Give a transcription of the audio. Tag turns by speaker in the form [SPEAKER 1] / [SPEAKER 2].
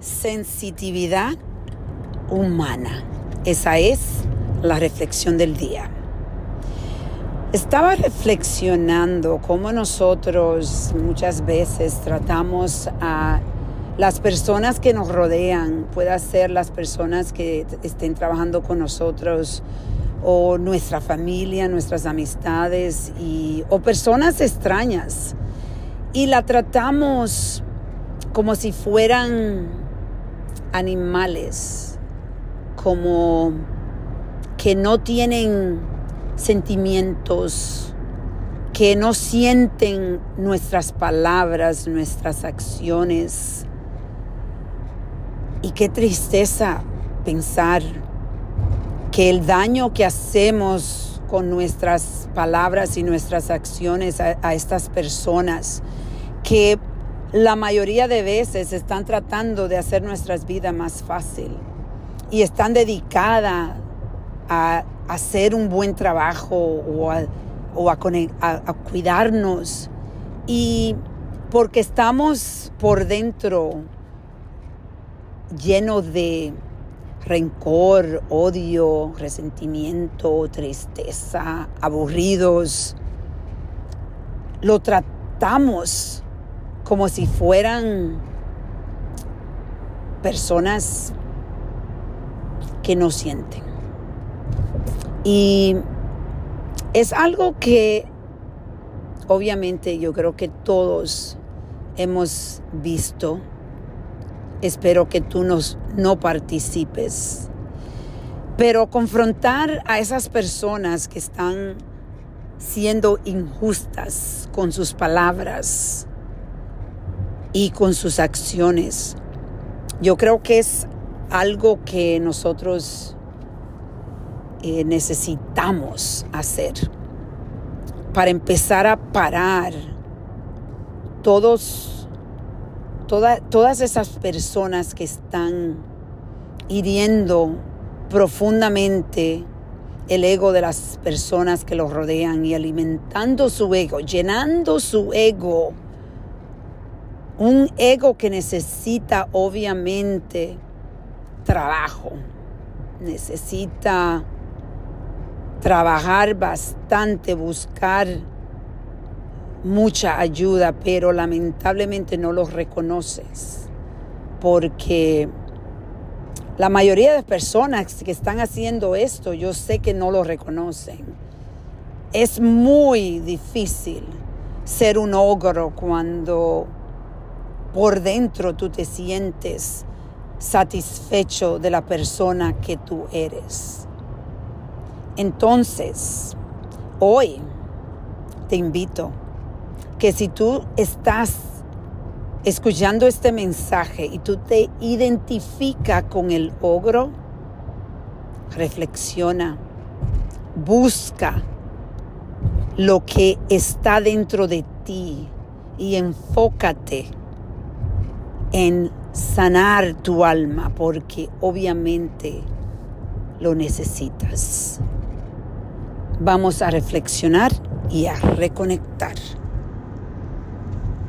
[SPEAKER 1] sensitividad humana. Esa es la reflexión del día. Estaba reflexionando cómo nosotros muchas veces tratamos a las personas que nos rodean, puede ser las personas que estén trabajando con nosotros o nuestra familia, nuestras amistades y, o personas extrañas. Y la tratamos como si fueran animales, como que no tienen sentimientos, que no sienten nuestras palabras, nuestras acciones. Y qué tristeza pensar que el daño que hacemos con nuestras palabras y nuestras acciones a, estas personas, que la mayoría de veces están tratando de hacer nuestras vidas más fácil y están dedicadas a hacer un buen trabajo o a, o a, a cuidarnos. Y porque estamos por dentro llenos de rencor, odio, resentimiento, tristeza, aburridos. Lo tratamos como si fueran personas que no sienten. Y es algo que obviamente yo creo que todos hemos visto espero que tú nos, no participes. Pero confrontar a esas personas que están siendo injustas con sus palabras y con sus acciones, yo creo que es algo que nosotros eh, necesitamos hacer para empezar a parar todos todas esas personas que están hiriendo profundamente el ego de las personas que los rodean y alimentando su ego, llenando su ego. Un ego que necesita obviamente trabajo, necesita trabajar bastante, buscar mucha ayuda, pero lamentablemente no los reconoces porque la mayoría de personas que están haciendo esto, yo sé que no lo reconocen. Es muy difícil ser un ogro cuando por dentro tú te sientes satisfecho de la persona que tú eres. Entonces, hoy te invito que si tú estás escuchando este mensaje y tú te identifica con el ogro, reflexiona, busca lo que está dentro de ti y enfócate en sanar tu alma porque obviamente lo necesitas. Vamos a reflexionar y a reconectar.